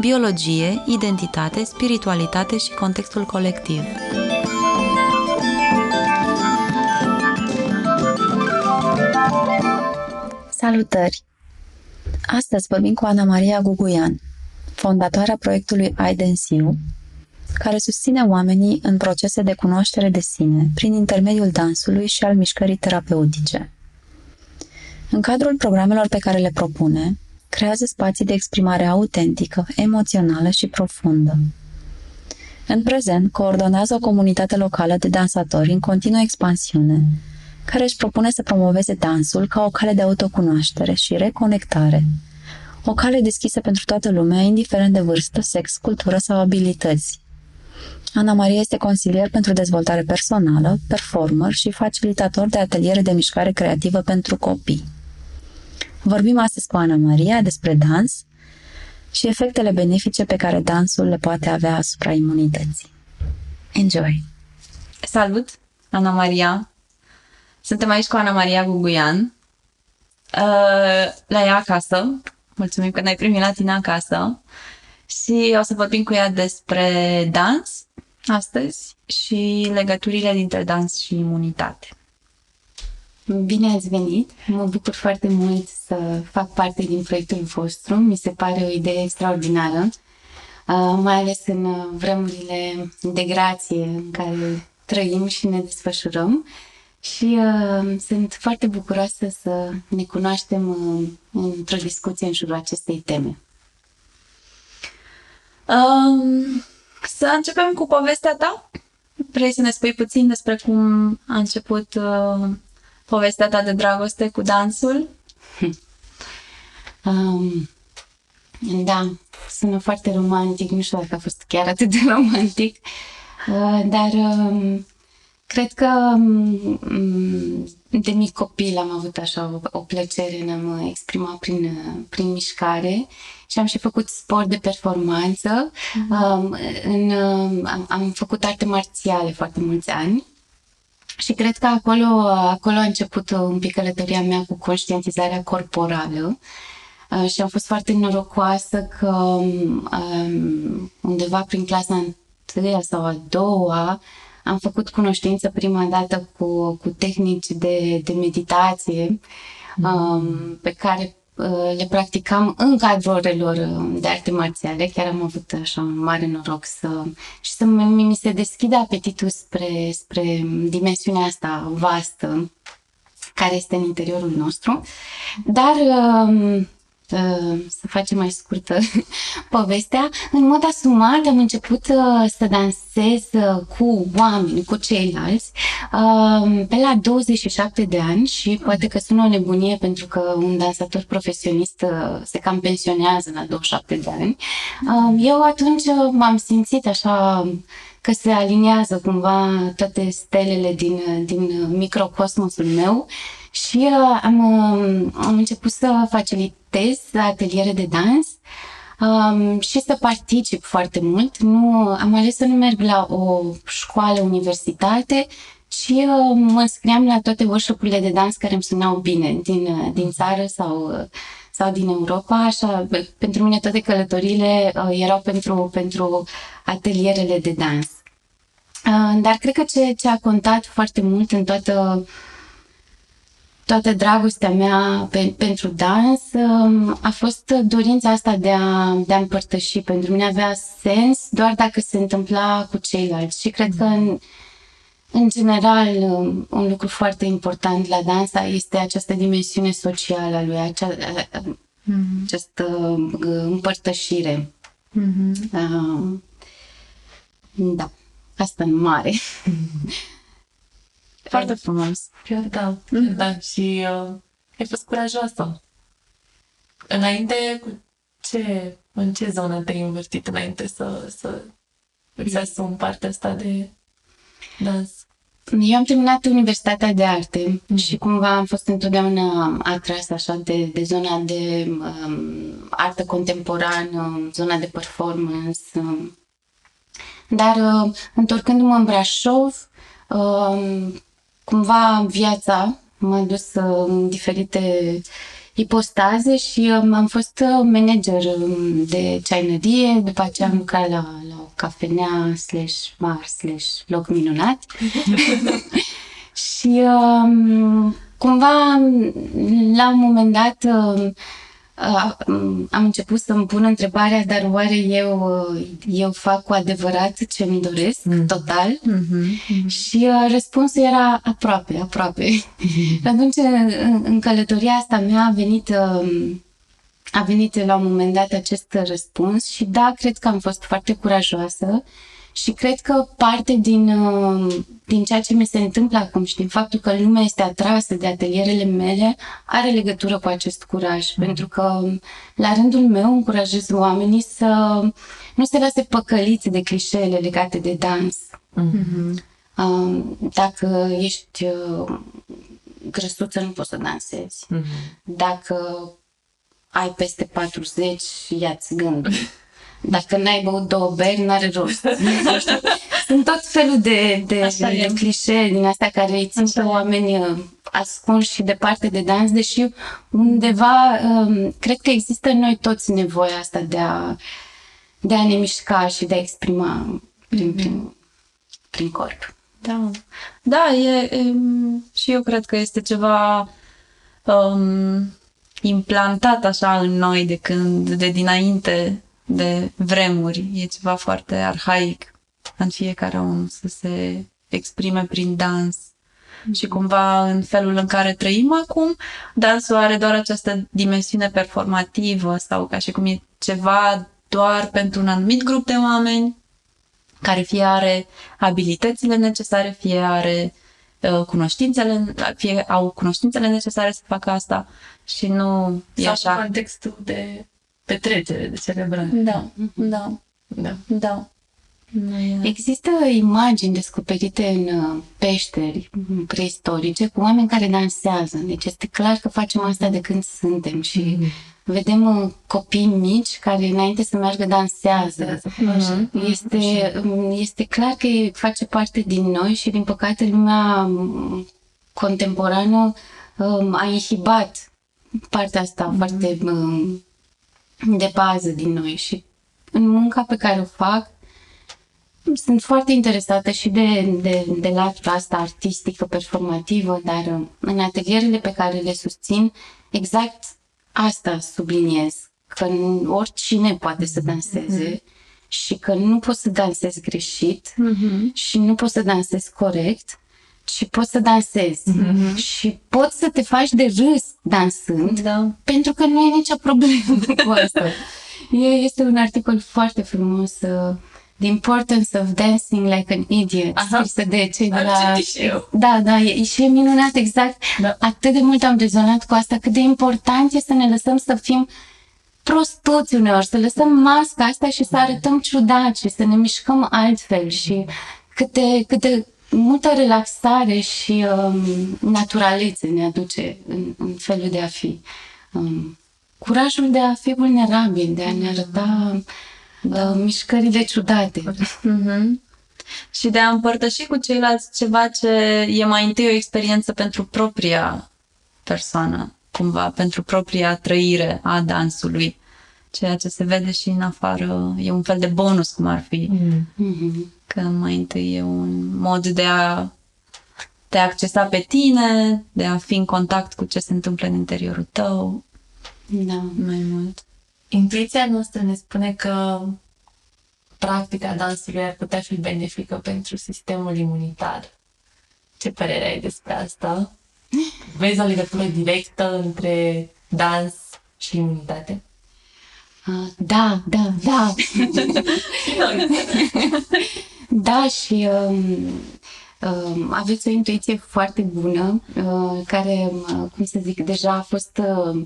biologie, identitate, spiritualitate și contextul colectiv. Salutări! Astăzi vorbim cu Ana Maria Guguian, fondatoarea proiectului IDENSIU, care susține oamenii în procese de cunoaștere de sine prin intermediul dansului și al mișcării terapeutice. În cadrul programelor pe care le propune, creează spații de exprimare autentică, emoțională și profundă. În prezent, coordonează o comunitate locală de dansatori în continuă expansiune, care își propune să promoveze dansul ca o cale de autocunoaștere și reconectare, o cale deschisă pentru toată lumea, indiferent de vârstă, sex, cultură sau abilități. Ana Maria este consilier pentru dezvoltare personală, performer și facilitator de ateliere de mișcare creativă pentru copii. Vorbim astăzi cu Ana Maria despre dans și efectele benefice pe care dansul le poate avea asupra imunității. Enjoy! Salut, Ana Maria! Suntem aici cu Ana Maria Guguian, uh, la ea acasă. Mulțumim că ne-ai primit la tine acasă. Și o să vorbim cu ea despre dans astăzi și legăturile dintre dans și imunitate. Bine ați venit! Mă bucur foarte mult să fac parte din proiectul vostru. Mi se pare o idee extraordinară, uh, mai ales în vremurile de grație în care trăim și ne desfășurăm. Și uh, sunt foarte bucuroasă să ne cunoaștem uh, într-o discuție în jurul acestei teme. Um, să începem cu povestea ta? Vrei să ne spui puțin despre cum a început uh, povestea ta de dragoste cu dansul? Um, da, sună foarte romantic, nu știu dacă a fost chiar atât de romantic, uh, dar um, cred că um, de mic copil am avut așa o, o plăcere în a mă exprima prin, prin mișcare și am și făcut sport de performanță. Mm-hmm. Um, în, am, am făcut arte marțiale foarte mulți ani și cred că acolo, acolo a început un pic călătoria mea cu conștientizarea corporală. Uh, și am fost foarte norocoasă că um, undeva prin clasa întâia sau a doua am făcut cunoștință prima dată cu, cu tehnici de, de meditație mm. um, pe care uh, le practicam în cadrul orelor de arte marțiale. Chiar am avut așa un mare noroc să și să mi, mi se deschidă apetitul spre, spre dimensiunea asta vastă care este în interiorul nostru. Dar um, să facem mai scurtă povestea, în mod asumat am început uh, să dansez uh, cu oameni, cu ceilalți, uh, pe la 27 de ani și poate că sună o nebunie pentru că un dansator profesionist se cam pensionează la 27 de ani. Eu atunci m-am simțit așa că se aliniază cumva toate stelele din, din microcosmosul meu și uh, am, uh, am început să facilitez ateliere de dans um, și să particip foarte mult. Nu, am ales să nu merg la o școală, universitate, ci uh, mă înscriam la toate workshop-urile de dans care îmi sunau bine din, uh, din țară sau, uh, sau din Europa. Așa, pentru mine toate călătorile uh, erau pentru, pentru atelierele de dans. Uh, dar cred că ce, ce a contat foarte mult în toată toată dragostea mea pe, pentru dans um, a fost dorința asta de a, de a împărtăși. Pentru mine avea sens doar dacă se întâmpla cu ceilalți. Și cred că în, în general um, un lucru foarte important la dans este această dimensiune socială a lui, acea, mm-hmm. această uh, împărtășire. Mm-hmm. Uh, da, asta în mare. Mm-hmm. Foarte frumos. Chiar da. Mm. Da. Și uh, ai fost curajoasă. Înainte, cu Ce, în ce zonă te-ai învârtit înainte să, să îți asumi partea asta de dans? Eu am terminat Universitatea de Arte mm. și cumva am fost întotdeauna atras așa de, de zona de um, artă contemporană, zona de performance. Um. Dar uh, întorcându-mă în Brașov, uh, cumva viața m-a dus uh, în diferite ipostaze și um, am fost uh, manager um, de ceainărie, după aceea am lucrat la, la o cafenea slash bar slash loc minunat. Și um, cumva la un moment dat uh, am început să-mi pun întrebarea, dar oare eu, eu fac cu adevărat ce îmi doresc, mm. total? Mm-hmm. Și răspunsul era aproape, aproape. Mm-hmm. Atunci, în, în călătoria asta mea a venit, a venit la un moment dat acest răspuns și da, cred că am fost foarte curajoasă și cred că parte din, uh, din ceea ce mi se întâmplă acum și din faptul că lumea este atrasă de atelierele mele are legătură cu acest curaj. Mm. Pentru că, la rândul meu, încurajez oamenii să nu se lase păcăliți de clișeele legate de dans. Mm-hmm. Dacă ești uh, grăsuță, nu poți să dansezi. Mm-hmm. Dacă ai peste 40, ia-ți gândul. Dacă n-ai băut două beri, n-are rost. Sunt tot felul de, de, de clișee din astea care îi țin pe oameni uh, ascunși și departe de dans, deși undeva um, cred că există în noi toți nevoia asta de a, de a ne mișca și de a exprima prin, mm-hmm. prin, prin corp. Da, da, e, e, și eu cred că este ceva um, implantat așa în noi de când, de dinainte de vremuri. E ceva foarte arhaic în fiecare om să se exprime prin dans. Mm-hmm. Și cumva în felul în care trăim acum, dansul are doar această dimensiune performativă sau ca și cum e ceva doar pentru un anumit grup de oameni care fie are abilitățile necesare, fie are uh, cunoștințele, fie au cunoștințele necesare să facă asta și nu e așa. contextul de petrecere, de celebrare. Da, da, da. da. Există imagini descoperite în uh, peșteri preistorice cu oameni care dansează. Deci este clar că facem asta de când suntem și mm-hmm. vedem uh, copii mici care înainte să meargă dansează. Mm-hmm. Este, um, este clar că face parte din noi și din păcate lumea um, contemporană um, a inhibat partea asta mm-hmm. foarte de bază din noi și în munca pe care o fac sunt foarte interesată și de, de, de latura asta artistică, performativă, dar uh, în atelierele pe care le susțin, exact asta subliniez, că oricine poate să danseze mm-hmm. și că nu poți să dansezi greșit mm-hmm. și nu poți să dansezi corect și poți să dansezi mm-hmm. și poți să te faci de râs dansând da. pentru că nu e nicio problemă cu asta. E, este un articol foarte frumos uh, The Importance of Dancing Like an Idiot Aha. scrisă de cei de la... Da, da, e, și e minunat exact. Da. Atât de mult am rezonat cu asta, cât de important e să ne lăsăm să fim prostuți uneori, să lăsăm masca asta și să arătăm ciudat și să ne mișcăm altfel și câte, câte multă relaxare și um, naturalețe ne aduce în, în felul de a fi. Um, curajul de a fi vulnerabil, de a ne arăta da. uh, mișcările ciudate. Mm-hmm. Și de a împărtăși cu ceilalți ceva ce e mai întâi o experiență pentru propria persoană, cumva, pentru propria trăire a dansului. Ceea ce se vede și în afară e un fel de bonus, cum ar fi. Mm-hmm. Că mai întâi e un mod de a te accesa pe tine, de a fi în contact cu ce se întâmplă în interiorul tău. Da. Mai mult. Intuiția noastră ne spune că practica dansului ar putea fi benefică pentru sistemul imunitar. Ce părere ai despre asta? Vezi o legătură directă între dans și imunitate? Uh, da, da, da. da, și um, um, aveți o intuiție foarte bună, uh, care, uh, cum să zic, deja a fost uh,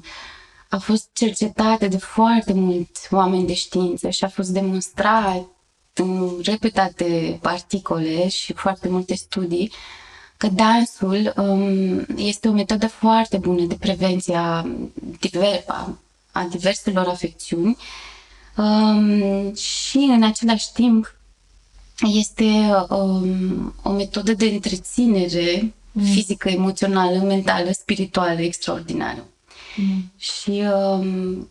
a fost cercetată de foarte mulți oameni de știință și a fost demonstrat în repetate articole și foarte multe studii că dansul um, este o metodă foarte bună de prevenție a, diver, a, a diverselor afecțiuni um, și în același timp este um, o metodă de întreținere mm. fizică, emoțională, mentală, spirituală extraordinară. Mm. Și um,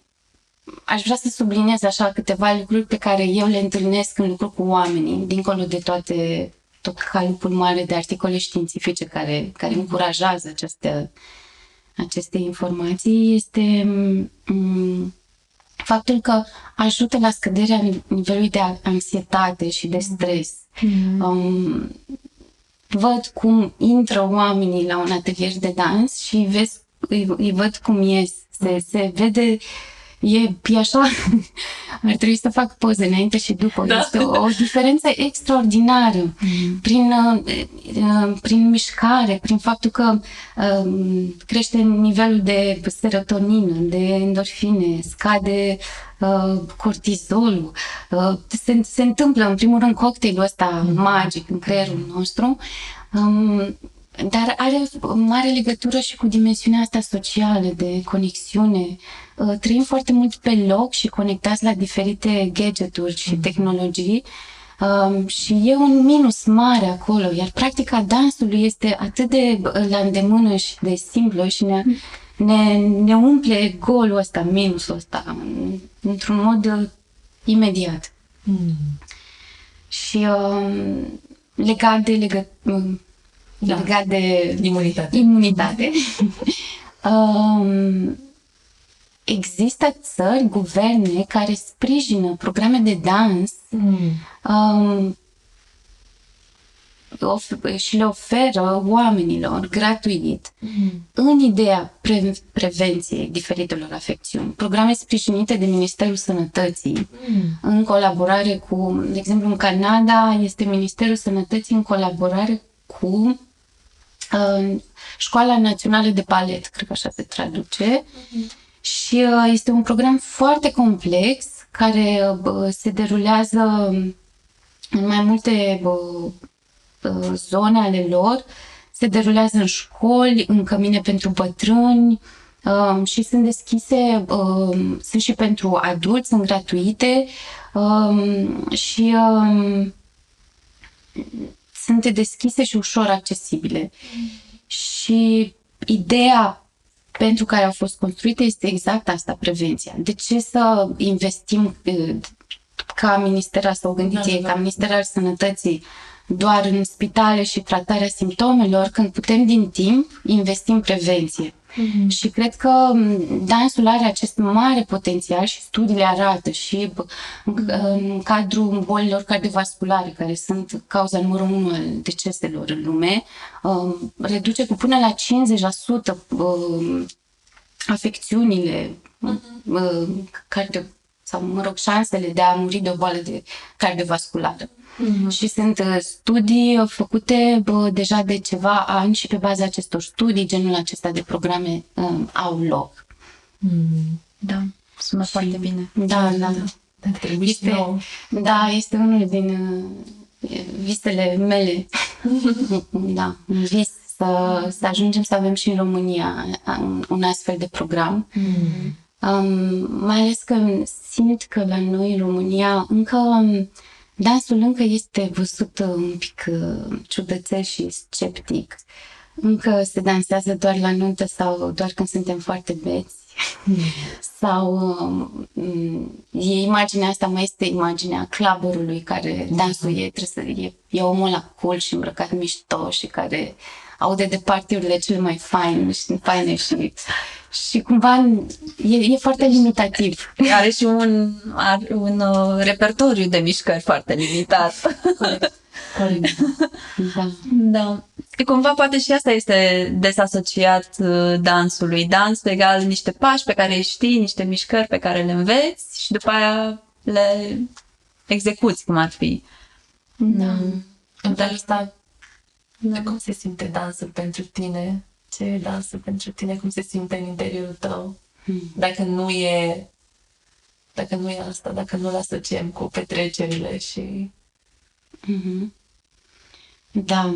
aș vrea să subliniez așa câteva lucruri pe care eu le întâlnesc în lucru cu oamenii, dincolo de toate tot calipul mare de articole științifice care, care încurajează aceste, aceste informații, este um, faptul că ajută la scăderea nivelului de anxietate și de stres. Mm. Um, văd cum intră oamenii la un atelier de dans și vezi, îi, îi văd cum ies. Se, se vede E, e așa, ar trebui să fac poze înainte și după. Da. Este o, o diferență extraordinară mm. prin, uh, prin mișcare, prin faptul că uh, crește nivelul de serotonină, de endorfine, scade uh, cortizolul. Uh, se, se întâmplă, în primul rând, cocktailul ăsta mm. magic în creierul nostru. Um, dar are mare legătură și cu dimensiunea asta socială, de conexiune. Uh, trăim foarte mult pe loc și conectați la diferite gadgeturi și mm. tehnologii um, și e un minus mare acolo, iar practica dansului este atât de uh, la îndemână și de simplă și ne, mm. ne, ne umple golul ăsta, minusul ăsta, într-un mod uh, imediat. Mm. Și um, legat de legătură da. legat de imunitate. imunitate. um, există țări, guverne care sprijină programe de dans mm. um, of- și le oferă oamenilor gratuit mm. în ideea pre- prevenției diferitelor afecțiuni. Programe sprijinite de Ministerul Sănătății mm. în colaborare cu, de exemplu, în Canada este Ministerul Sănătății în colaborare cu Școala Națională de Balet, cred că așa se traduce. Mm-hmm. Și uh, este un program foarte complex care se derulează în mai multe zone ale lor. Se derulează în școli, în cămine pentru bătrâni um, și sunt deschise, um, sunt și pentru adulți, sunt gratuite um, și sunt deschise și ușor accesibile. Mm. Și ideea pentru care au fost construite este exact asta, prevenția. De ce să investim uh, ca ministera, să o gândiți da, da. ca ministera al sănătății doar în spitale și tratarea simptomelor, când putem din timp investi în prevenție. Mm-hmm. Și cred că dansul are acest mare potențial și studiile arată și în, în cadrul bolilor cardiovasculare, care sunt cauza numărul unu al deceselor în lume, um, reduce cu până la 50% um, afecțiunile mm-hmm. um, cardio, sau, mă rog, șansele de a muri de o boală de cardiovasculară. Mm-hmm. Și sunt uh, studii uh, făcute bă, deja de ceva ani și pe baza acestor studii, genul acesta de programe um, au loc. Mm. Da, sună și, foarte bine. Da, da. da. da este, da, este unul din uh, visele mele. da, un vis să, să ajungem să avem și în România un, un astfel de program. Mm. Um, mai ales că simt că la noi în România încă um, dansul încă este văzut un pic uh, ciudățel și sceptic. Încă se dansează doar la nuntă sau doar când suntem foarte beți. Mm. sau um, e imaginea asta, mai este imaginea clabărului care dansul e, trebuie să, e, e omul la cool și îmbrăcat mișto și care aude de partiurile cele mai faine și faine și și cumva e, e foarte limitativ. Are și un, are un uh, repertoriu de mișcări foarte limitat. Da. da. E cumva poate și asta este desasociat uh, dansului. Dans egal niște pași pe care îi știi, niște mișcări pe care le înveți și după aia le execuți cum ar fi. Da. Dar asta, da. cum se simte dansul pentru tine? Ce e dansul pentru tine? Cum se simte în interiorul tău? Dacă nu e dacă nu e asta, dacă nu-l asociem cu petrecerile și... Mhm. Da.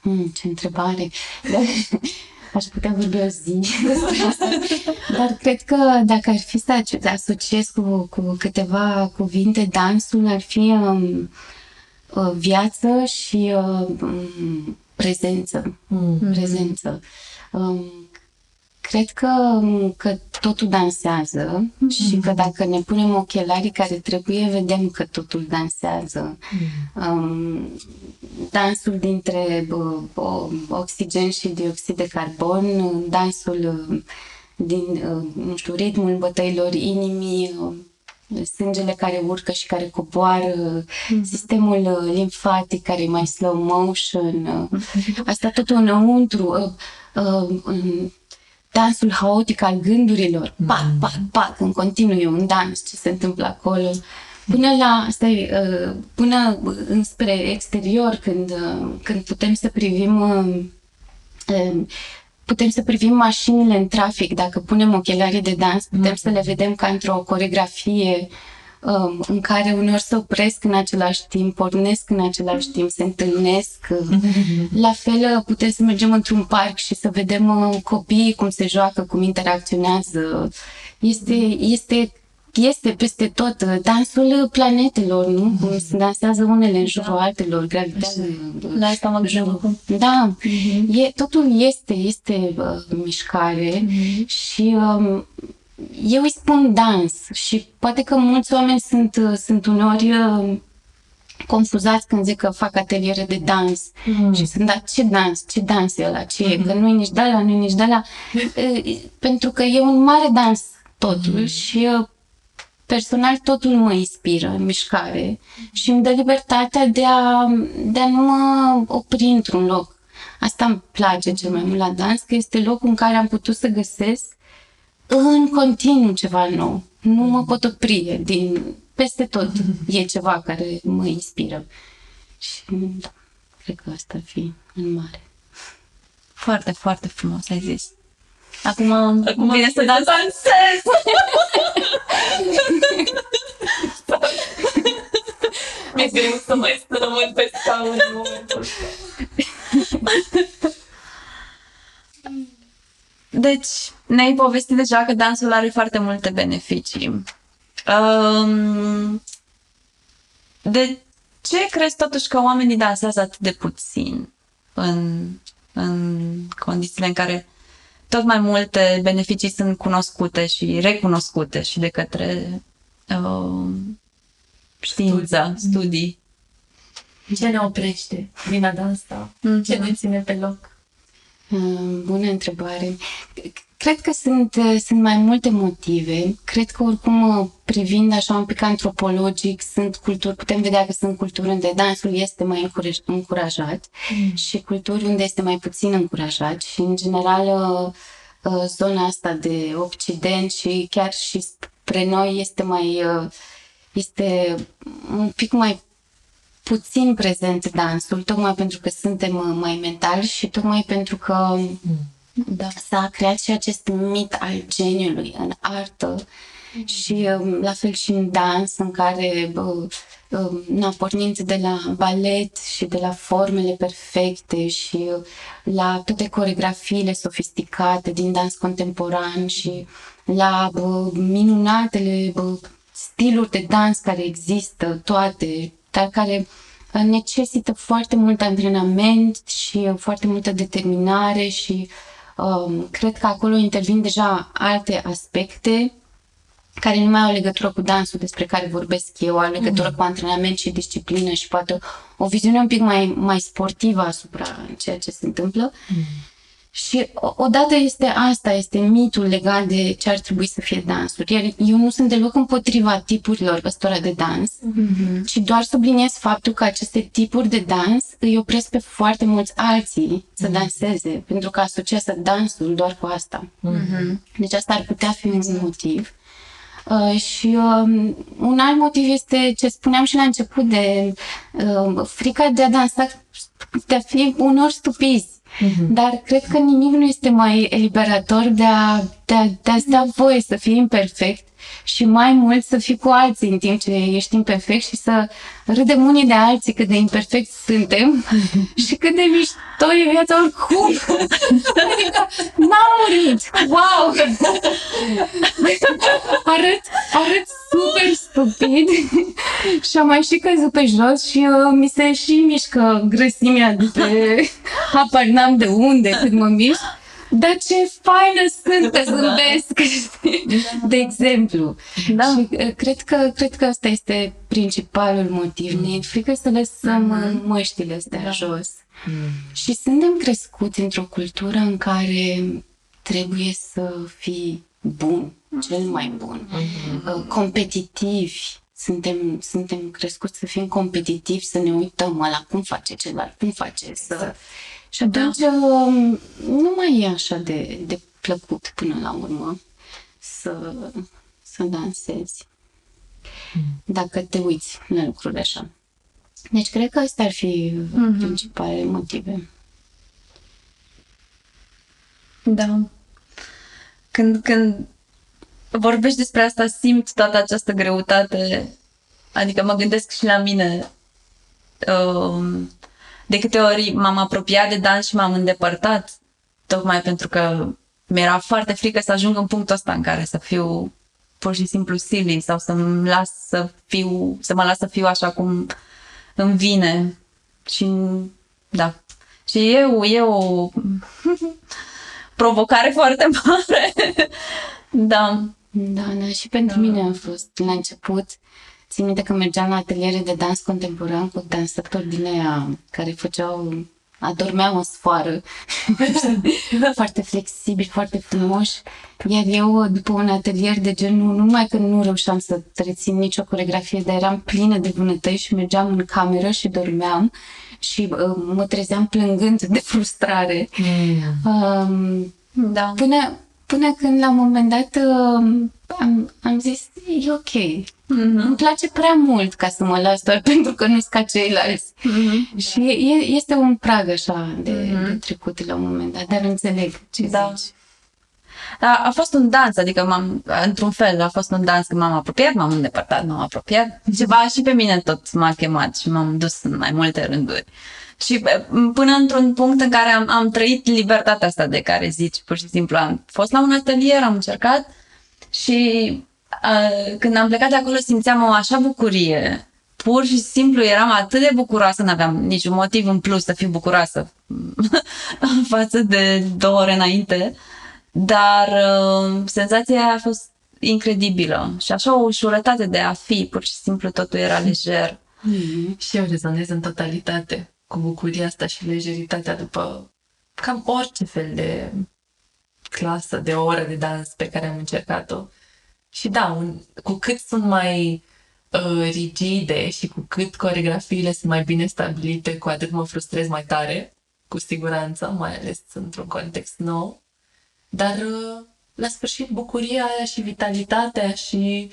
Hmm, ce întrebare. Da. Aș putea vorbi o zi despre asta. Dar cred că dacă ar fi să asociez cu, cu câteva cuvinte, dansul ar fi um, viață și um, prezență. Mm. Prezență. Um, cred că, că totul dansează mm-hmm. și că dacă ne punem ochelarii care trebuie, vedem că totul dansează. Mm. Um, dansul dintre uh, oxigen și dioxid de carbon, dansul uh, din, uh, nu știu, ritmul bătăilor inimii, uh, sângele care urcă și care coboară, mm. sistemul limfatic care e mai slow motion, asta totul înăuntru. Uh, uh, dansul haotic al gândurilor, pac, mm. pac, pac, în continuu e un dans, ce se întâmplă acolo. Până la, asta e, uh, până înspre exterior, când, uh, când putem să privim uh, putem să privim mașinile în trafic, dacă punem ochelarii de dans, putem mm. să le vedem ca într-o coregrafie um, în care uneori se opresc în același timp, pornesc în același timp, se întâlnesc. La fel putem să mergem într-un parc și să vedem uh, copiii cum se joacă, cum interacționează. Este, este este peste tot dansul planetelor, nu? Cum se dansează unele în jurul da. altelor, gravitează. La asta mă gândeam Da, uh-huh. e, totul este, este uh, mișcare uh-huh. și um, eu îi spun dans și poate că mulți oameni sunt, sunt uneori uh, confuzați când zic că fac ateliere de dans mm. și sunt, da, ce dans, ce dans e ăla, ce mm-hmm. e, că nu e nici de la, nu e nici de la, pentru că e un mare dans totul mm. și uh, personal totul mă inspiră în mișcare și îmi dă libertatea de a, de a nu mă opri într-un loc. Asta îmi place cel mai mult la dans, că este locul în care am putut să găsesc în continuu ceva nou. Nu mă pot opri din peste tot. E ceva care mă inspiră. Și da, cred că asta ar fi în mare. Foarte, foarte frumos ai zis. Acum, Acum vine să dansez! Mi-e greu să mai stăm pe scaun în momentul ăsta. Deci, ne-ai povestit deja că dansul are foarte multe beneficii. Um, de ce crezi totuși că oamenii dansează atât de puțin în, în condițiile în care tot mai multe beneficii sunt cunoscute și recunoscute și de către uh, știință, studii. studii. Ce ne oprește din a dansa? Mm-hmm. Ce ne ține pe loc? Mm, bună întrebare. Cred că sunt, uh, sunt mai multe motive. Cred că oricum uh, privind așa un pic antropologic, sunt culturi, putem vedea că sunt culturi unde dansul este mai încurajat mm. și culturi unde este mai puțin încurajat și în general uh, zona asta de Occident și chiar și spre noi este mai este un pic mai puțin prezent dansul, tocmai pentru că suntem uh, mai mentali și tocmai pentru că mm. Da, s-a creat și acest mit al geniului în artă mm. și um, la fel și în dans în care uh, na, pornind de la balet și de la formele perfecte și uh, la toate coregrafiile sofisticate din dans contemporan și la uh, minunatele uh, stiluri de dans care există, toate dar care uh, necesită foarte mult antrenament și uh, foarte multă determinare și um, cred că acolo intervin deja alte aspecte care nu mai au legătură cu dansul despre care vorbesc eu, au legătură mm. cu antrenament și disciplină și poate o, o viziune un pic mai, mai sportivă asupra ceea ce se întâmplă. Mm. Și odată este asta, este mitul legat de ce ar trebui să fie dansul. Iar eu nu sunt deloc împotriva tipurilor ăstora de dans, mm-hmm. ci doar subliniez faptul că aceste tipuri de dans îi opresc pe foarte mulți alții să mm-hmm. danseze, pentru că asociază dansul doar cu asta. Mm-hmm. Deci asta ar putea fi un motiv. Uh, și uh, un alt motiv este ce spuneam și la început de uh, frica de a dansa, de a fi unor stupizi Dar cred că nimic nu este mai eliberator de a, de a, de a-ți da voie să fii imperfect și mai mult să fii cu alții în timp ce ești imperfect și să râdem unii de alții cât de imperfect suntem și cât de mișto e viața oricum. Adică n-am murit! Wow! arăt, arăt super stupid și am mai și căzut pe jos și uh, mi se și mișcă grăsimea de pe habar n-am de unde când mă mișc. Dar ce faină sunt că zâmbesc, de exemplu. Da. Și uh, cred că, cred că asta este principalul motiv. Ne e frică să lăsăm uh, măștile astea jos. Și suntem crescuți într-o cultură în care trebuie să fii bun, cel mai bun, uh, competitivi. Suntem, suntem crescuți să fim competitivi, să ne uităm la cum face celălalt, cum face, să... Și atunci um, nu mai e așa de, de plăcut până la urmă să, să dansezi. Dacă te uiți la lucruri așa. Deci cred că astea ar fi principalele motive. Da. Când, când vorbești despre asta, simt toată această greutate. Adică mă gândesc și la mine. Um, De câte ori m-am apropiat de dans și m-am îndepărtat, tocmai pentru că mi-era foarte frică să ajung în punctul ăsta în care să fiu pur și simplu silly sau să-mi las să fiu, să mă las să fiu așa cum îmi vine. Și da. Și eu, e o provocare foarte mare. da. Da, da, și pentru mine a fost la început. Țin minte că mergeam la ateliere de dans contemporan cu dansatori din aia care făceau, adormeau în sfoară. foarte flexibili, foarte frumoși. Iar eu, după un atelier de genul, nu numai că nu reușeam să rețin nicio coregrafie, dar eram plină de vânătăi și mergeam în cameră și dormeam și uh, mă trezeam plângând de frustrare. Um, Da. Până, până când la un moment dat uh, am, am zis, e ok. Mhm. Îmi place prea mult ca să mă las doar pentru că nu sunt ca ceilalți. Mhm. Și e, este un prag așa de, de trecut la un moment dat, dar înțeleg ce Da. zici. Da, a fost un dans, adică m-am, într-un fel, a fost un dans când m-am apropiat, m-am îndepărtat, m-am apropiat. Ceva și pe mine tot m-a chemat și m-am dus în mai multe rânduri. Și bă, până într-un punct în care am, am trăit libertatea asta de care zici, pur și simplu am fost la un atelier, am încercat și uh, când am plecat de acolo simțeam o așa bucurie. Pur și simplu eram atât de bucuroasă, n-aveam niciun motiv în plus să fiu bucuroasă față de două ore înainte. Dar uh, senzația aia a fost incredibilă și așa o ușurătate de a fi, pur și simplu totul era lejer. Și eu rezonez în totalitate cu bucuria asta și lejeritatea după cam orice fel de clasă, de oră de dans pe care am încercat-o. Și da, un, cu cât sunt mai uh, rigide și cu cât coregrafiile sunt mai bine stabilite, cu atât mă frustrez mai tare, cu siguranță, mai ales într-un context nou. Dar uh, la sfârșit bucuria aia și vitalitatea și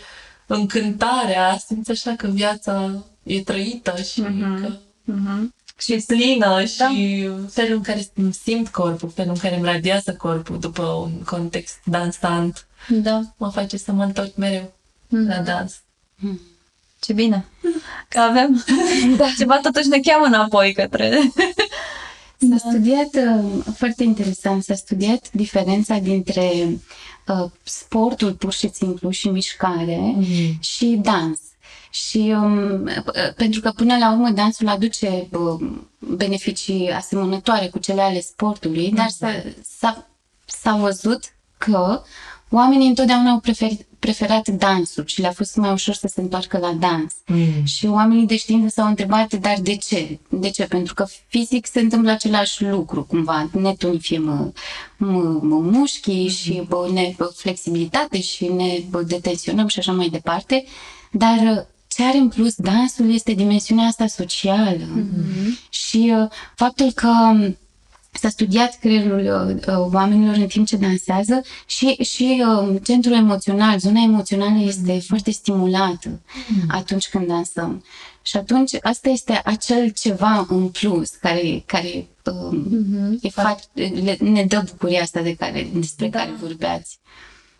încântarea, simți așa că viața e trăită și Mhm. că Mhm. Și e plină și felul în care îmi simt corpul, felul în care îmi radiază corpul după un context dansant, Da. mă face să mă întorc mereu la dans. Ce bine că avem da. ceva totuși ne cheamă înapoi către... S-a studiat, uh, foarte interesant, s-a studiat diferența dintre uh, sportul pur și simplu și mișcare și dans. Și um, p- pentru că până la urmă dansul aduce um, beneficii asemănătoare cu cele ale sportului, dar s-a, s-a, s-a văzut că oamenii întotdeauna au preferit, preferat dansul și le-a fost mai ușor să se întoarcă la dans. Mm. Și oamenii de știință s-au întrebat, dar de ce? De ce? Pentru că fizic se întâmplă același lucru, cumva. Ne tonifiem m- m- mușchii și bă, ne bă, flexibilitate și ne bă, detensionăm și așa mai departe. Dar ce are în plus dansul este dimensiunea asta socială. Și uh, faptul că s-a studiat creierul uh, uh, oamenilor în timp ce dansează și, și uh, centrul emoțional, zona emoțională este foarte stimulată atunci când dansăm. Și atunci asta este acel ceva în plus care, care uh, e fac, le, ne dă bucuria asta de care, despre care vorbeați.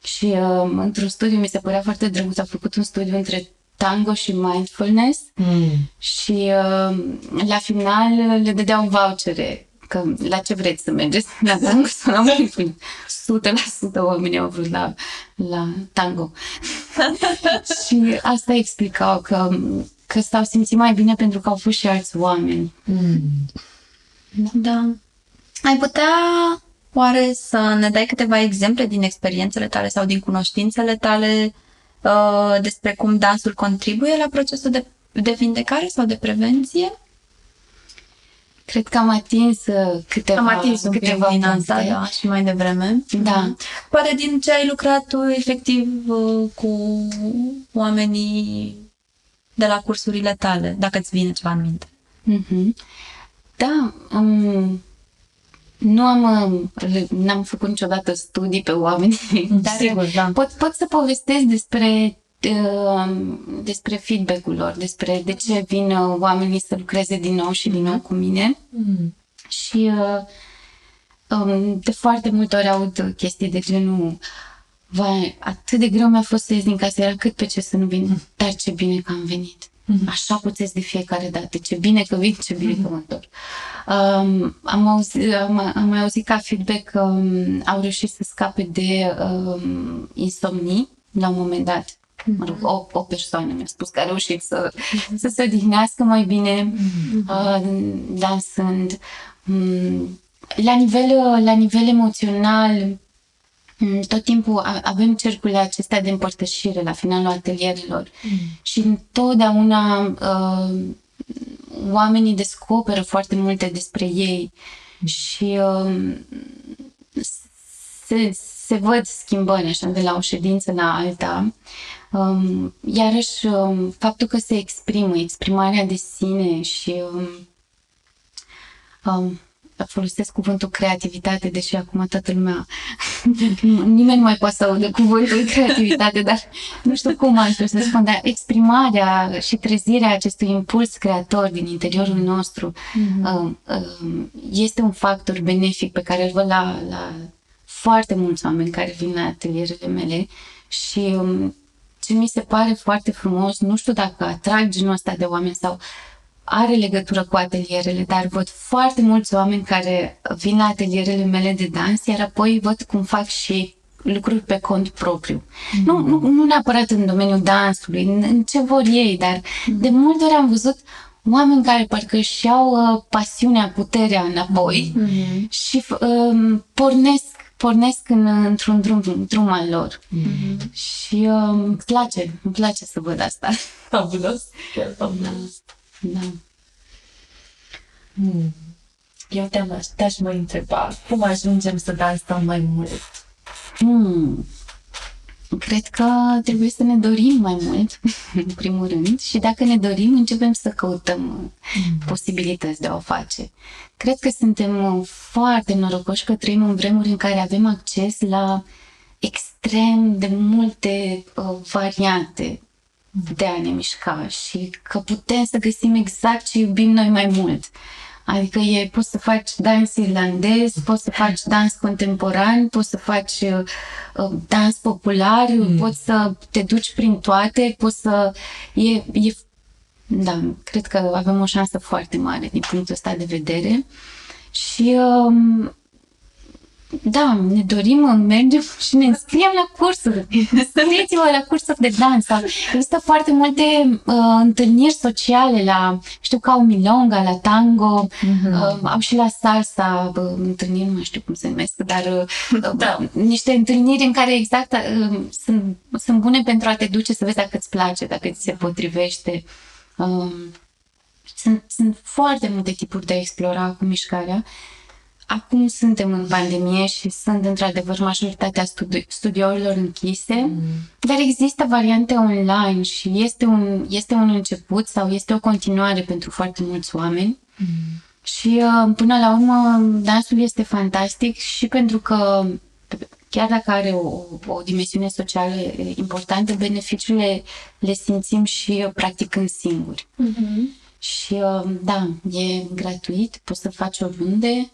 Și uh, într-un studiu mi se părea foarte drăguț, a făcut un studiu între tango și mindfulness Mm. și uh, la final le dădeau vouchere că la ce vreți să mergeți, la tango sau la mindfulness. 100% oamenii au vrut la, la tango. și asta explicau că, că s-au simțit mai bine pentru că au fost și alți oameni. Mm. Da. Ai putea oare să ne dai câteva exemple din experiențele tale sau din cunoștințele tale uh, despre cum dansul contribuie la procesul de, de vindecare sau de prevenție? Cred că am atins uh, câteva, Am atins un câteva pic din asta, puncte. da, și mai devreme. Da. Poate din ce ai lucrat tu efectiv uh, cu oamenii de la cursurile tale, dacă îți vine ceva în minte. Mhm. Da, um, nu am, um, re- n-am făcut niciodată studii pe oameni, dar Sigur, da. pot, pot să povestesc despre um, despre feedback-ul lor, despre de ce vin uh, oamenii să lucreze din nou și din nou cu mine. Mm. Și uh, um, de foarte multe ori aud chestii de genul Vai, atât de greu mi-a fost să ies din casă, era cât pe ce să nu vin, dar ce bine că am venit. Așa puteți de fiecare dată. Ce bine că vin, ce bine că mă întorc. Um, am, auzit, am, am mai auzit ca feedback că um, au reușit să scape de um, insomnii la un moment dat. Mă rog, o, o persoană mi-a spus că a reușit să, să se odihnească mai bine uh, dansând. Mm, La nivel, la nivel emoțional, Mm, tot timpul a- avem cercurile acestea de împărtășire la finalul atelierilor. Și întotdeauna uh, oamenii descoperă foarte multe despre ei. Și uh, se, se văd schimbări așa de la o ședință la alta. Um, iarăși, um, faptul că se exprimă, exprimarea de sine și um, um, folosesc cuvântul creativitate, deși acum toată lumea, nimeni nu mai poate să audă cuvântul creativitate, dar nu știu cum aș vrea să spun, dar exprimarea și trezirea acestui impuls creator din interiorul nostru um, um, este un factor benefic pe care îl văd la, la foarte mulți oameni care vin la atelierele mele și um, ce mi se pare foarte frumos, nu știu dacă atrag genul ăsta de oameni sau are legătură cu atelierele, dar văd foarte mulți oameni care vin la atelierele mele de dans, iar apoi văd cum fac și lucruri pe cont propriu. Mm-hmm. Nu, nu, nu neapărat în domeniul dansului, în, în ce vor ei, dar mm-hmm. de multe ori am văzut oameni care parcă își iau uh, pasiunea, puterea înapoi mm-hmm. și um, pornesc pornesc în, într-un drum, drum al lor. Mm-hmm. Și um, îmi place, îmi place să văd asta. Fabulos. Chiar fabulos. Da. Mm. Eu te-am, te-aș mai întreba, cum ajungem să dansăm mai mult? Hmm. Cred că trebuie să ne dorim mai mult, în primul rând, și dacă ne dorim, începem să căutăm mm. posibilități de a o face. Cred că suntem uh, foarte norocoși că trăim în vremuri în care avem acces la extrem de multe uh, variante de a ne mișca și că putem să găsim exact ce iubim noi mai mult. Adică e, poți să faci dans irlandez, poți să faci dans contemporan, poți să faci uh, uh, dans popular, mm. poți să te duci prin toate, poți să... E, e, da, cred că avem o șansă foarte mare din punctul ăsta de vedere. Și um, da, ne dorim, mergem și ne înscriem la cursuri. Scrieți-vă la cursuri de dans. Sau Există foarte multe uh, întâlniri sociale la, știu că au milonga, la tango, uh-huh. uh, au și la salsa uh, întâlniri, nu mai știu cum se numesc, dar uh, Da. niște întâlniri în care exact uh, sunt, sunt bune pentru a te duce să vezi dacă îți place, dacă ți se potrivește. Um, sunt, sunt foarte multe tipuri de a explora cu mișcarea. Acum suntem în pandemie și sunt într-adevăr majoritatea studi- studiourilor închise, mm. dar există variante online și este un, este un început sau este o continuare pentru foarte mulți oameni. Mm. Și uh, până la urmă, dansul este fantastic și pentru că chiar dacă are o, o dimensiune socială importantă, beneficiile le simțim și uh, practicând singuri. Și uh, da, e gratuit, poți să-l faci oriunde,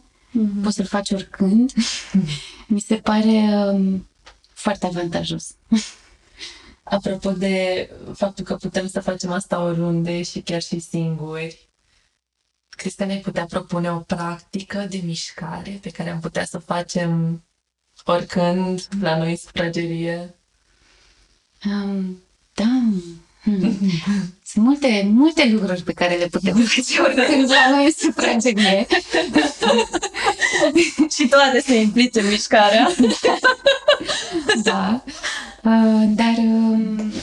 poți să-l faci oricând. Mi se pare um, foarte avantajos. Apropo de faptul că putem să facem asta oriunde și chiar și singuri, crezi că ne putea propune o practică de mișcare pe care am putea să o facem oricând la noi sufragerie? Um, da. Hmm. Sunt multe, multe lucruri pe care le putem face oricând la noi în sufragerie. și toate se implice în mișcarea. da. Uh, dar, um,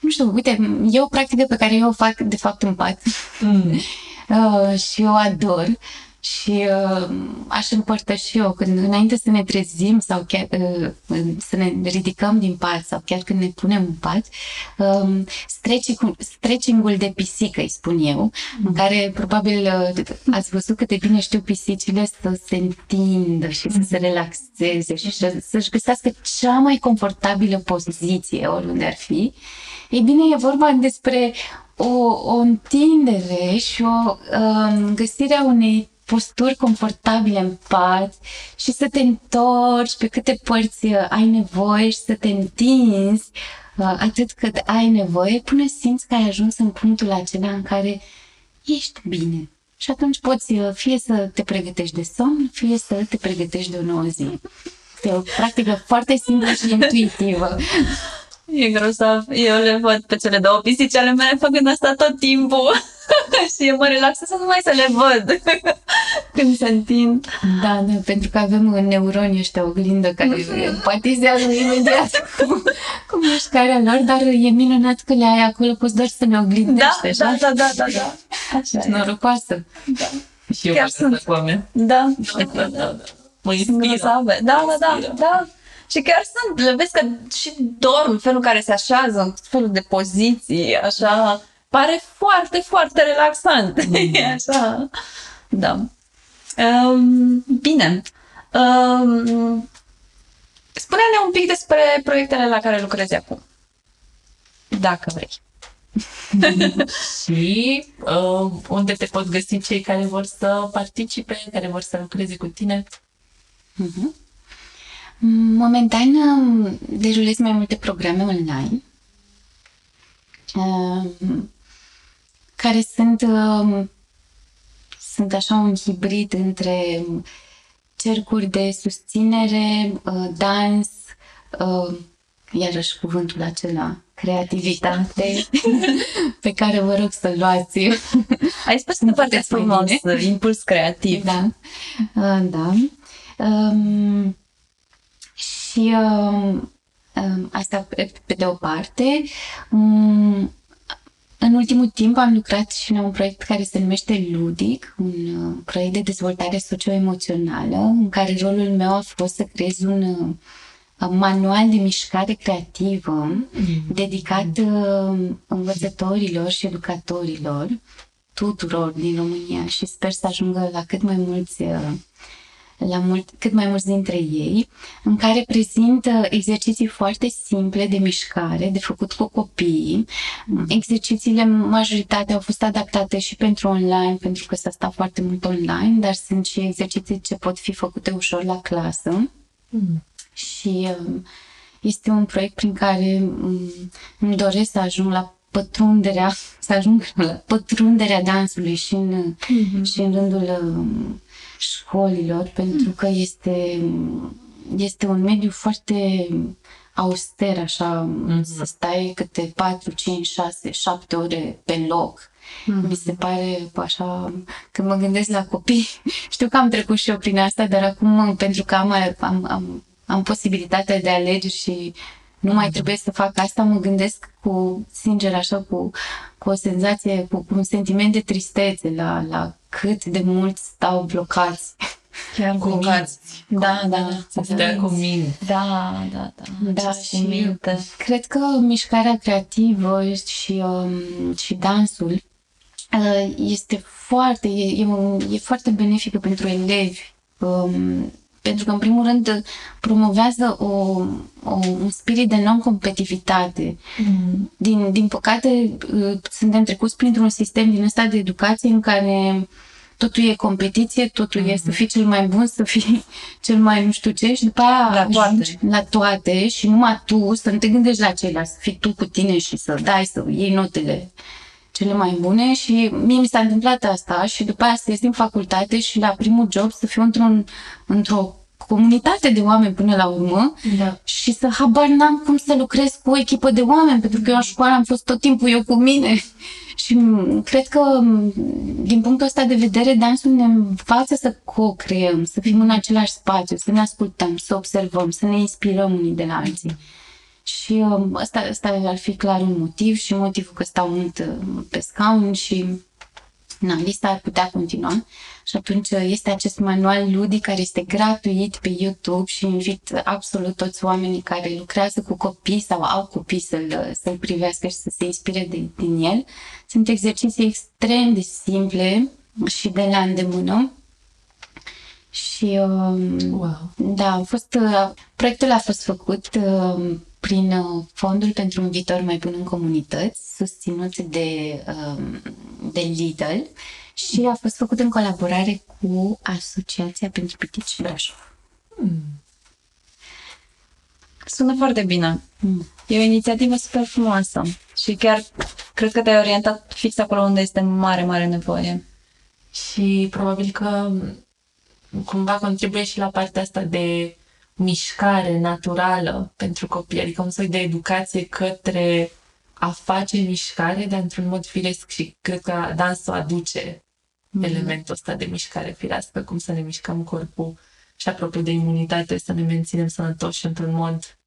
nu știu, uite, e o practică pe care eu o fac, de fapt, în pat. Mm. Uh, și eu ador. Și uh, aș împărtăși eu, când înainte să ne trezim sau chiar uh, să ne ridicăm din pat sau chiar când ne punem în pat, uh, stretching-ul de pisică, îi spun eu, mm. în care probabil uh, ați văzut cât de bine știu pisicile să se întindă și să se relaxeze și să-și găsească cea mai confortabilă poziție oriunde ar fi. Ei bine, e vorba despre o, o întindere și o uh, găsirea unei posturi confortabile în pat și să te întorci pe câte părți uh, ai nevoie și să te întinzi uh, atât cât ai nevoie până simți că ai ajuns în punctul acela în care ești bine. Și atunci poți uh, fie să te pregătești de somn, fie să te pregătești de o nouă zi. E o practică foarte simplă și intuitivă. E grozav. Eu le văd pe cele două pisici ale mele făcând asta tot timpul. și mă relaxează numai să le văd când se întind. Da, da, pentru că avem în neuroni ăștia oglindă care empatizează imediat cu, cu mișcarea lor, dar e minunat că le ai acolo, poți doar să le oglindești. Da, da, da, da, da, da. Așa e. norocoasă. Da. Și eu Chiar sunt. cu oameni. Da. Da, da, da. da. Mă inspiră. Da, da, da, da. Și chiar sunt, le vezi că și dorm, felul în care se așează, felul de poziții, așa, pare foarte, foarte relaxant. Mm. așa, da. Um, bine. Um, spune-ne un pic despre proiectele la care lucrezi acum. Dacă vrei. și uh, unde te pot găsi cei care vor să participe, care vor să lucreze cu tine? Uh-huh. Momentan derulez mai multe programe online um, care sunt, um, sunt așa un hibrid între cercuri de susținere, uh, dans, uh, iarăși cuvântul acela, creativitate, pe care vă rog să-l luați. Ai spus nu foarte frumos, impuls creativ. Da. Uh, da. Um, și uh, uh, asta pe, pe de o parte. Um, în ultimul timp am lucrat și la un proiect care se numește Ludic, un uh, proiect de dezvoltare socio-emoțională, în care rolul meu a fost să creez un uh, manual de mișcare creativă mm. dedicat uh, învățătorilor și educatorilor tuturor din România și sper să ajungă la cât mai mulți uh, la mult, cât mai mulți dintre ei, în care prezintă exerciții foarte simple de mișcare, de făcut cu copiii. Mm. Exercițiile, majoritatea au fost adaptate și pentru online, pentru că s-a stat foarte mult online, dar sunt și exerciții ce pot fi făcute ușor la clasă. Mm. Și um, este un proiect prin care um, îmi doresc să ajung la pătrunderea, să ajung la pătrunderea dansului și în, mm-hmm. și în rândul um, școlilor, pentru că este, este un mediu foarte auster, așa, mm-hmm. să stai câte 4, 5, 6, 7 ore pe loc. Mm-hmm. Mi se pare așa, când mă gândesc la copii, știu că am trecut și eu prin asta, dar acum, pentru că am, am, am, am posibilitatea de alegeri și nu mai trebuie să fac asta, mă gândesc cu, sincer, așa, cu, cu o senzație, cu, cu un sentiment de tristețe la, la cât de mult stau blocați. Chiar cu blocați. Da, da, da. Să stea cu mine. Da, da, da. Da, și minte. cred că mișcarea creativă și, um, și dansul uh, este foarte, e, e, un- e foarte benefică pentru elevi. Um, pentru că, în primul rând, promovează o, o, un spirit de non-competitivitate. Mm. Din, din păcate, uh, suntem trecuți printr-un sistem din ăsta de educație în care totul e competiție, totul mm-hmm. e să fii cel mai bun, să fii cel mai nu știu ce și după aia La toate. ajungi la toate și numai tu să nu te gândești la ceilalți, să fii tu cu tine și să dai, să iei notele cele mai bune și mie mi s-a întâmplat asta și după aia să ies din facultate și la primul job să fiu într-un, într-o comunitate de oameni până la urmă Da. și să habar n-am cum să lucrez cu o echipă de oameni, pentru că eu în școală am fost tot timpul eu cu mine. Și m, cred că, m, din punctul ăsta de vedere, dansul ne învață să co-creăm, să fim în același spațiu, să ne ascultăm, să observăm, să ne inspirăm unii de la alții. Și um, ăsta, ăsta ar fi clar un motiv și motivul că stau mult uh, pe scaun și na, lista ar putea continua. Și atunci uh, este acest manual ludic care este gratuit pe YouTube și invit absolut toți oamenii care lucrează cu copii sau au copii să-l, să-l privească și să se inspire de, din el. Sunt exerciții extrem de simple și de la îndemână. Și um, Wow. da, a fost, uh, proiectul a fost făcut uh, prin uh, Fondul pentru un viitor mai bun în comunități, susținut de, um, de Lidl și a fost făcut în colaborare cu Asociația pentru Pitici Brașov. Sună foarte bine. Mm. E o inițiativă super frumoasă și chiar cred că te-ai orientat fix acolo unde este mare, mare nevoie. Și probabil că cumva contribuie și la partea asta de mișcare naturală pentru copii, adică un soi de educație către a face mișcare, dar într-un mod firesc și cred că dansul aduce elementul ăsta de mișcare firească, cum să ne mișcăm corpul și apropo de imunitate, să ne menținem sănătoși într-un mod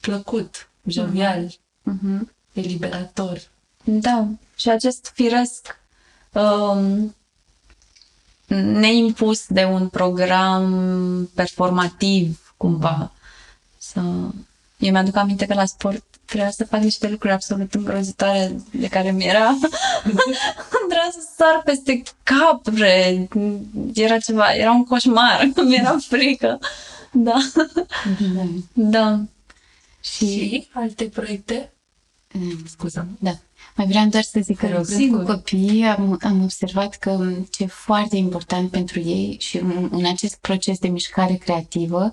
plăcut, jovial, Mhm. eliberator. Da, și acest firesc um, neimpus de un program performativ, cumva. Să... Eu mi-aduc aminte că la sport trebuia să fac niște lucruri absolut îngrozitoare de care mi era trebuia să sar peste capre. Era ceva, era un coșmar, mi era frică. Da, da. Și alte proiecte? Mm. Scuză. Da. Mai vreau doar să zic că Te rog, lucrând sigur. cu copiii am, am observat că ce e foarte important pentru ei și în, în acest proces de mișcare creativă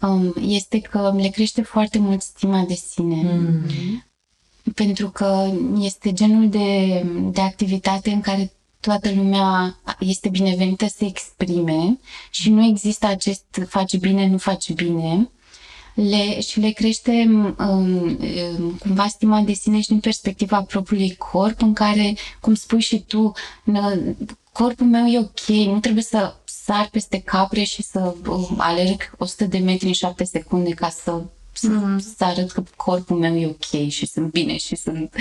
um, este că le crește foarte mult stima de sine. Mm. Pentru că este genul de, de activitate în care toată lumea este binevenită să se exprime și nu există acest faci bine, nu faci bine. Le, și le crește um, um, cumva stima de sine și din perspectiva propriului corp, în care, cum spui și tu, nă, corpul meu e ok, nu trebuie să sar peste capre și să um, alerg 100 de metri în 7 secunde ca să să, Mhm. să arăt că corpul meu e ok și sunt bine și sunt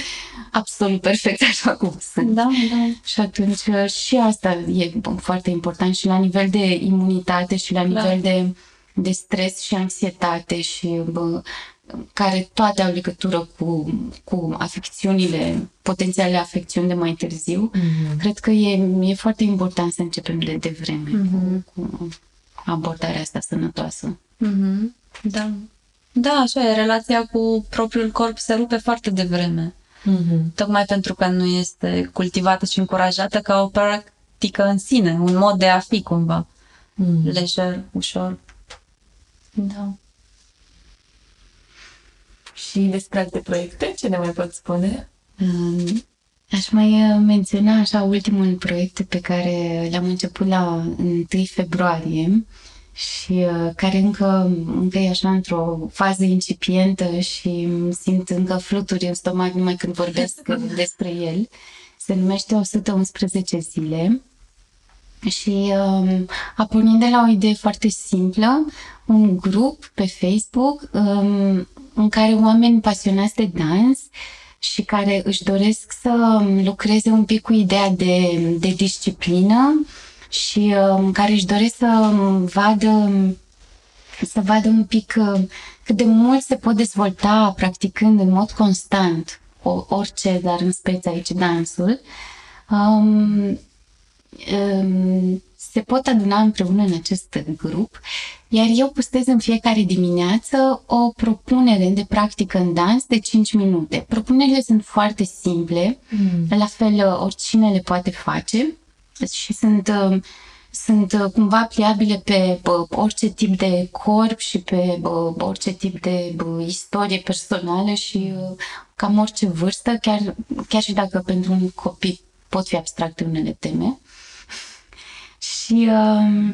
absolut perfect așa cum sunt. Da, da. Și atunci uh, și asta e bă, foarte important și la nivel de imunitate și la Clar. nivel de, de stres și anxietate și bă, care toate au legătură cu, cu afecțiunile, potențiale afecțiuni de mai târziu. Mm. Cred că e, e foarte important să începem de devreme Mhm. cu, cu abordarea asta sănătoasă. Mhm. Da. Da, așa e. Relația cu propriul corp se rupe foarte devreme. Mm-hmm. Tocmai pentru că nu este cultivată și încurajată ca o practică în sine, un mod de a fi cumva. Mm. Lejer, ușor. Da. Și despre alte proiecte, ce ne mai poți spune? Um, Aș mai uh, menționa așa ultimul proiect pe care l-am început la 1 februarie și uh, care încă, încă e așa într-o fază incipientă și îmi simt încă fluturi în stomac numai când vorbesc despre el. Se numește 111 zile și um, a pornit de la o idee foarte simplă, un grup pe Facebook um, în care oameni pasionați de dans și care își doresc să lucreze un pic cu ideea de, de disciplină și um, care își doresc să vadă să vadă un pic uh, cât de mult se pot dezvolta practicând în mod constant o, orice, dar în speță aici dansul. um, um, se pot aduna împreună în acest grup, iar eu postez în fiecare dimineață o propunere de practică în dans de 5 minute. Propunerile sunt foarte simple, mm. la fel oricine le poate face și sunt uh, sunt uh, cumva pliabile pe bă, orice tip de corp și pe bă, orice tip de bă, istorie personală și uh, cam orice vârstă, chiar, chiar și dacă pentru un copil pot fi abstracte unele teme. Și uh,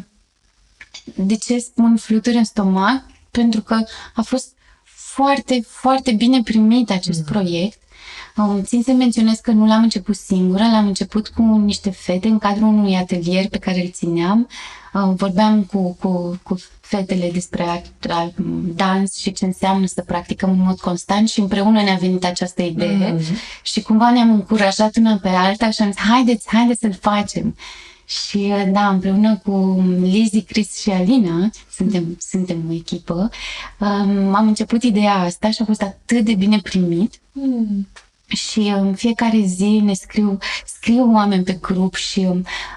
de ce spun fluturi în stomac? Pentru că a fost foarte, foarte bine primit acest mm. proiect Țin să menționez că nu l-am început singură, l-am început cu niște fete în cadrul unui atelier pe care îl țineam. Vorbeam cu, cu, cu fetele despre dans și ce înseamnă să practicăm în mod constant și împreună ne-a venit această idee mm-hmm. și cumva ne-am încurajat una pe alta și am zis, haideți, haideți să-l facem. Și da, împreună cu Lizzie, Chris și Alina, suntem, suntem o echipă, um, am început ideea asta și a fost atât de bine primit. Mm și în fiecare zi ne scriu, scriu oameni pe grup și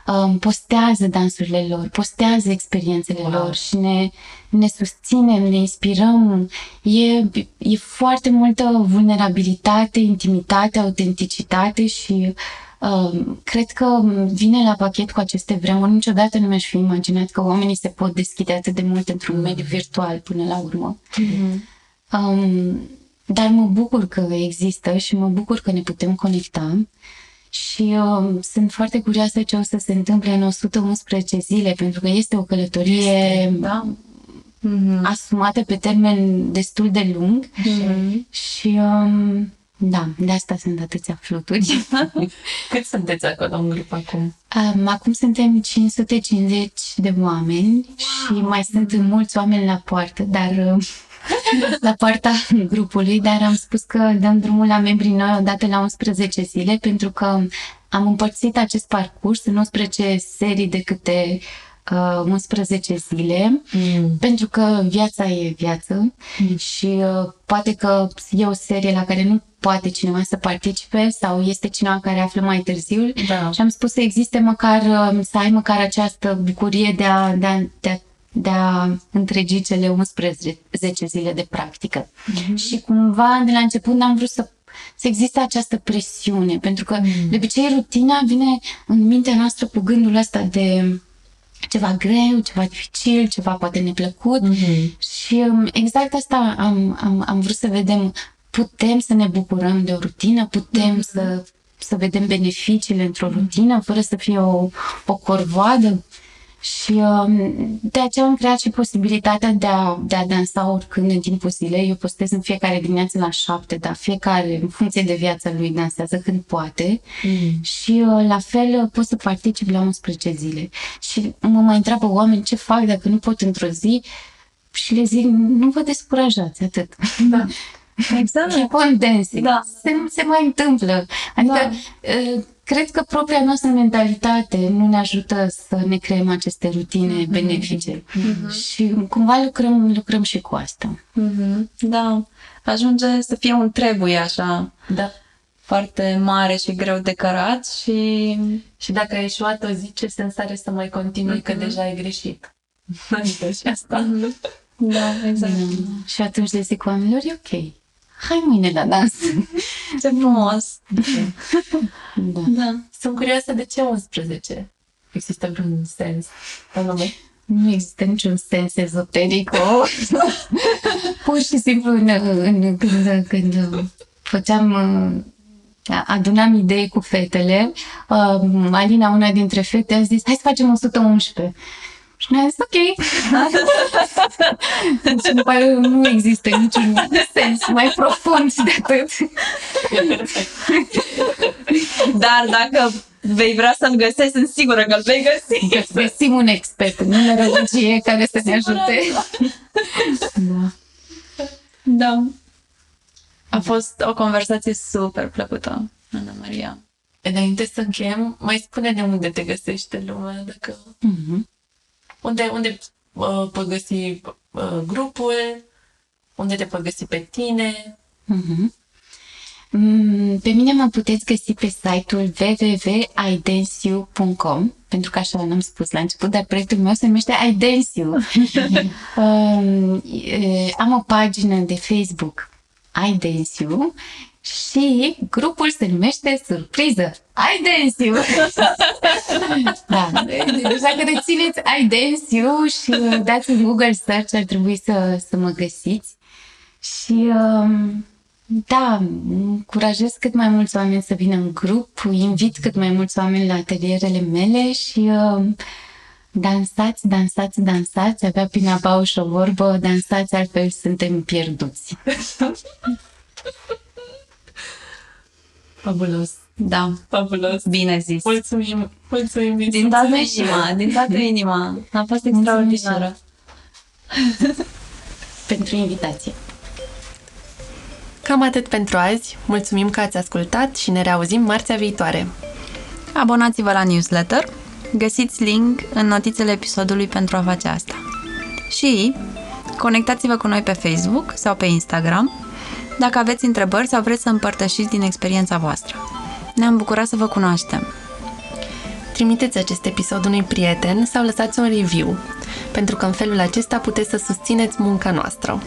um, postează dansurile lor, postează experiențele wow. lor și ne, ne susținem, ne inspirăm. E, e foarte multă vulnerabilitate, intimitate, autenticitate și um, cred că vine la pachet cu aceste vremuri. Niciodată nu mi-aș fi imaginat că oamenii se pot deschide atât de mult într-un mediu virtual până la urmă. Mm-hmm. Um, dar mă bucur că există și mă bucur că ne putem conecta și uh, sunt foarte curioasă ce o să se întâmple în 111 zile, pentru că este o călătorie este, da. Mm-hmm. asumată pe termen destul de lung mm-hmm. și um, da, de asta sunt atâția fluturi. Cât sunteți acolo în grup acum? Um, acum suntem 550 de oameni wow. și mai sunt mulți oameni la poartă, dar uh, la poarta grupului, dar am spus că dăm drumul la membrii noi odată la 11 zile, pentru că am împărțit acest parcurs în 11 serii de câte uh, 11 zile, mm. pentru că viața e viață mm. și uh, poate că e o serie la care nu poate cineva să participe sau este cineva care află mai târziu da. și am spus să existe măcar, uh, să ai măcar această bucurie de a, de a, de a de a întregi cele 11 zile de practică. Mm-hmm. Și cumva de la început am vrut să să existe această presiune, pentru că mm. de obicei rutina vine în mintea noastră cu gândul ăsta de ceva greu, ceva dificil, ceva poate neplăcut mm-hmm. și um, exact asta am, am, am vrut să vedem. Putem să ne bucurăm de o rutină, putem mm-hmm. să, să vedem beneficiile într-o rutină fără să fie o, o corvoadă. Și um, de aceea am creat și posibilitatea de a, de a dansa oricând în timpul zilei. Eu postez în fiecare dimineață la șapte, dar fiecare, în funcție de viața lui, dansează când poate. Mm. Și uh, la fel uh, pot să particip la 11 zile. Și mă mai întreabă oameni ce fac dacă nu pot într-o zi și le zic, nu vă descurajați, atât. Da. Exact. Keep on dancing. Da. Se, se mai întâmplă. Adică da. Uh, cred că propria noastră mentalitate nu ne ajută să ne creăm aceste rutine mm-hmm. benefice. Mm-hmm. Și cumva lucrăm, lucrăm și cu asta. Mm-hmm. Da. Ajunge să fie un trebuie așa. Da. Foarte mare și greu de cărat și... Și dacă ai ieșuat o zi, ce sens are să mai continui, mm-hmm. că deja ai greșit. Adică și asta. Mm-hmm. Da, exact. Da. Și atunci le zic oamenilor, e ok hai mâine la dans. Ce frumos! da. da. Sunt curioasă de ce 11? Există vreun sens anume? Nu există niciun sens ezoteric. Pur și simplu, în, în, când, când făceam uh, adunam idei cu fetele, uh, Alina, una dintre fete, a zis, hai să facem 111. Și ne-a zis, ok. deci nu există niciun sens mai profund de atât. Dar dacă vei vrea să-l găsești, sunt sigură că îl vei găsi. Găsim un expert în numerologie care să ne ajute. da. Da. A fost o conversație super plăcută, Ana Maria. Înainte să încheiem, mai spune-ne unde te găsește lumea, dacă... Mm-hmm unde, unde uh, poți găsi uh, grupul, unde te poți găsi pe tine. Mm-hmm. Mm, Pe mine mă puteți găsi pe site-ul www.idensiu.com pentru că așa n-am spus la început, dar proiectul meu se numește Idensiu. um, e, am o pagină de Facebook Idensiu și grupul se numește Surpriză Idensiu. da, deci dacă rețineți Idensiu și uh, dați în Google Search ar trebui să, să mă găsiți. Și um, da, încurajez cât mai mulți oameni să vină în grup, invit cât mai mulți oameni la atelierele mele și uh, dansați, dansați, dansați, avea Pina Bauș o vorbă, dansați, altfel suntem pierduți. Fabulos. Da, Fabulos. bine zis. Mulțumim, mulțumim din, Din toată inima, din toată inima. A fost extraordinară. Pentru invitație. Cam atât pentru azi. Mulțumim că ați ascultat și ne reauzim marțea viitoare. Abonați-vă la newsletter. Găsiți link în notițele episodului pentru a face asta. Și conectați-vă cu noi pe Facebook sau pe Instagram dacă aveți întrebări sau vreți să împărtășiți din experiența voastră. Ne-am bucurat să vă cunoaștem. Trimiteți acest episod unui prieten sau lăsați un review, pentru că în felul acesta puteți să susțineți munca noastră.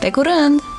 Pe curând!